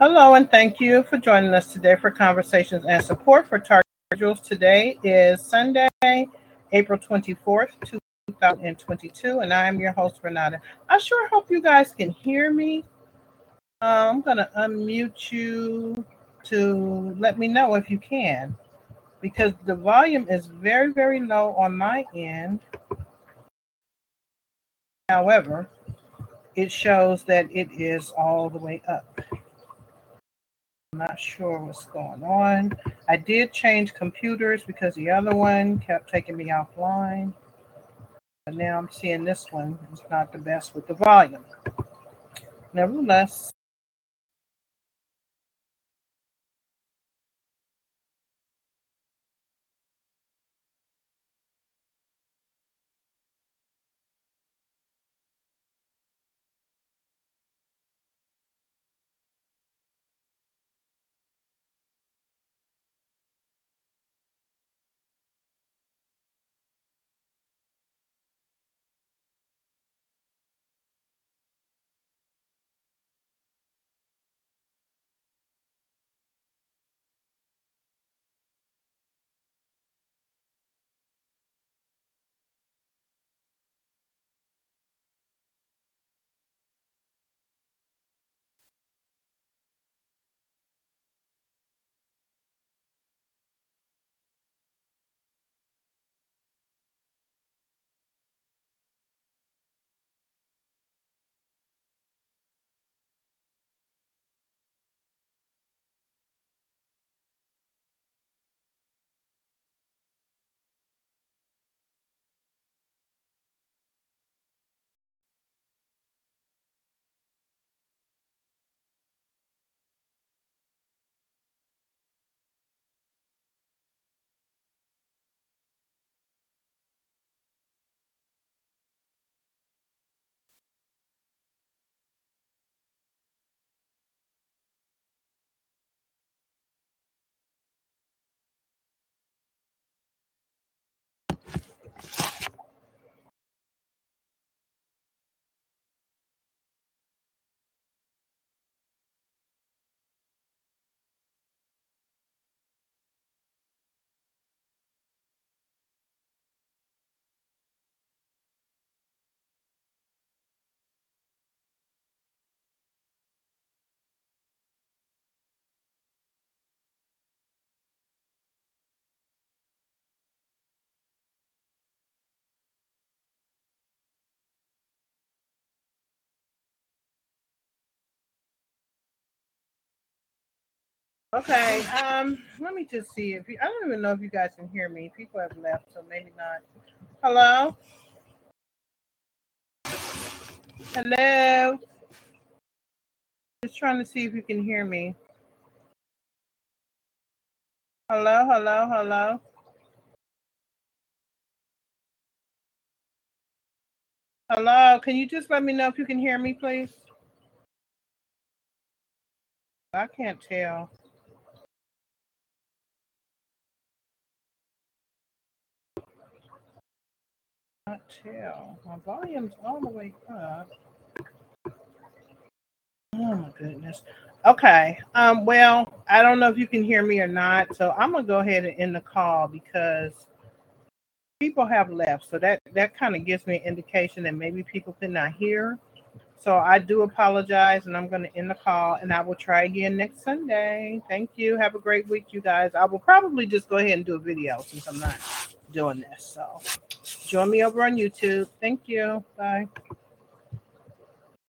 Hello, and thank you for joining us today for Conversations and Support for Target Individuals. Today is Sunday, April 24th, 2022, and I am your host, Renata. I sure hope you guys can hear me. Uh, I'm going to unmute you to let me know if you can, because the volume is very, very low on my end. However, it shows that it is all the way up. Not sure what's going on. I did change computers because the other one kept taking me offline. But now I'm seeing this one is not the best with the volume. Nevertheless, Okay, um, let me just see if you, I don't even know if you guys can hear me. People have left, so maybe not. Hello? Hello? Just trying to see if you can hear me. Hello, hello, hello. Hello, can you just let me know if you can hear me, please? I can't tell. Not tell. My volume's all the way up. Oh my goodness. Okay. Um, well, I don't know if you can hear me or not. So I'm gonna go ahead and end the call because people have left. So that that kind of gives me an indication that maybe people could not hear. So I do apologize and I'm gonna end the call and I will try again next Sunday. Thank you. Have a great week, you guys. I will probably just go ahead and do a video since I'm not doing this. So join me over on YouTube. Thank you. Bye.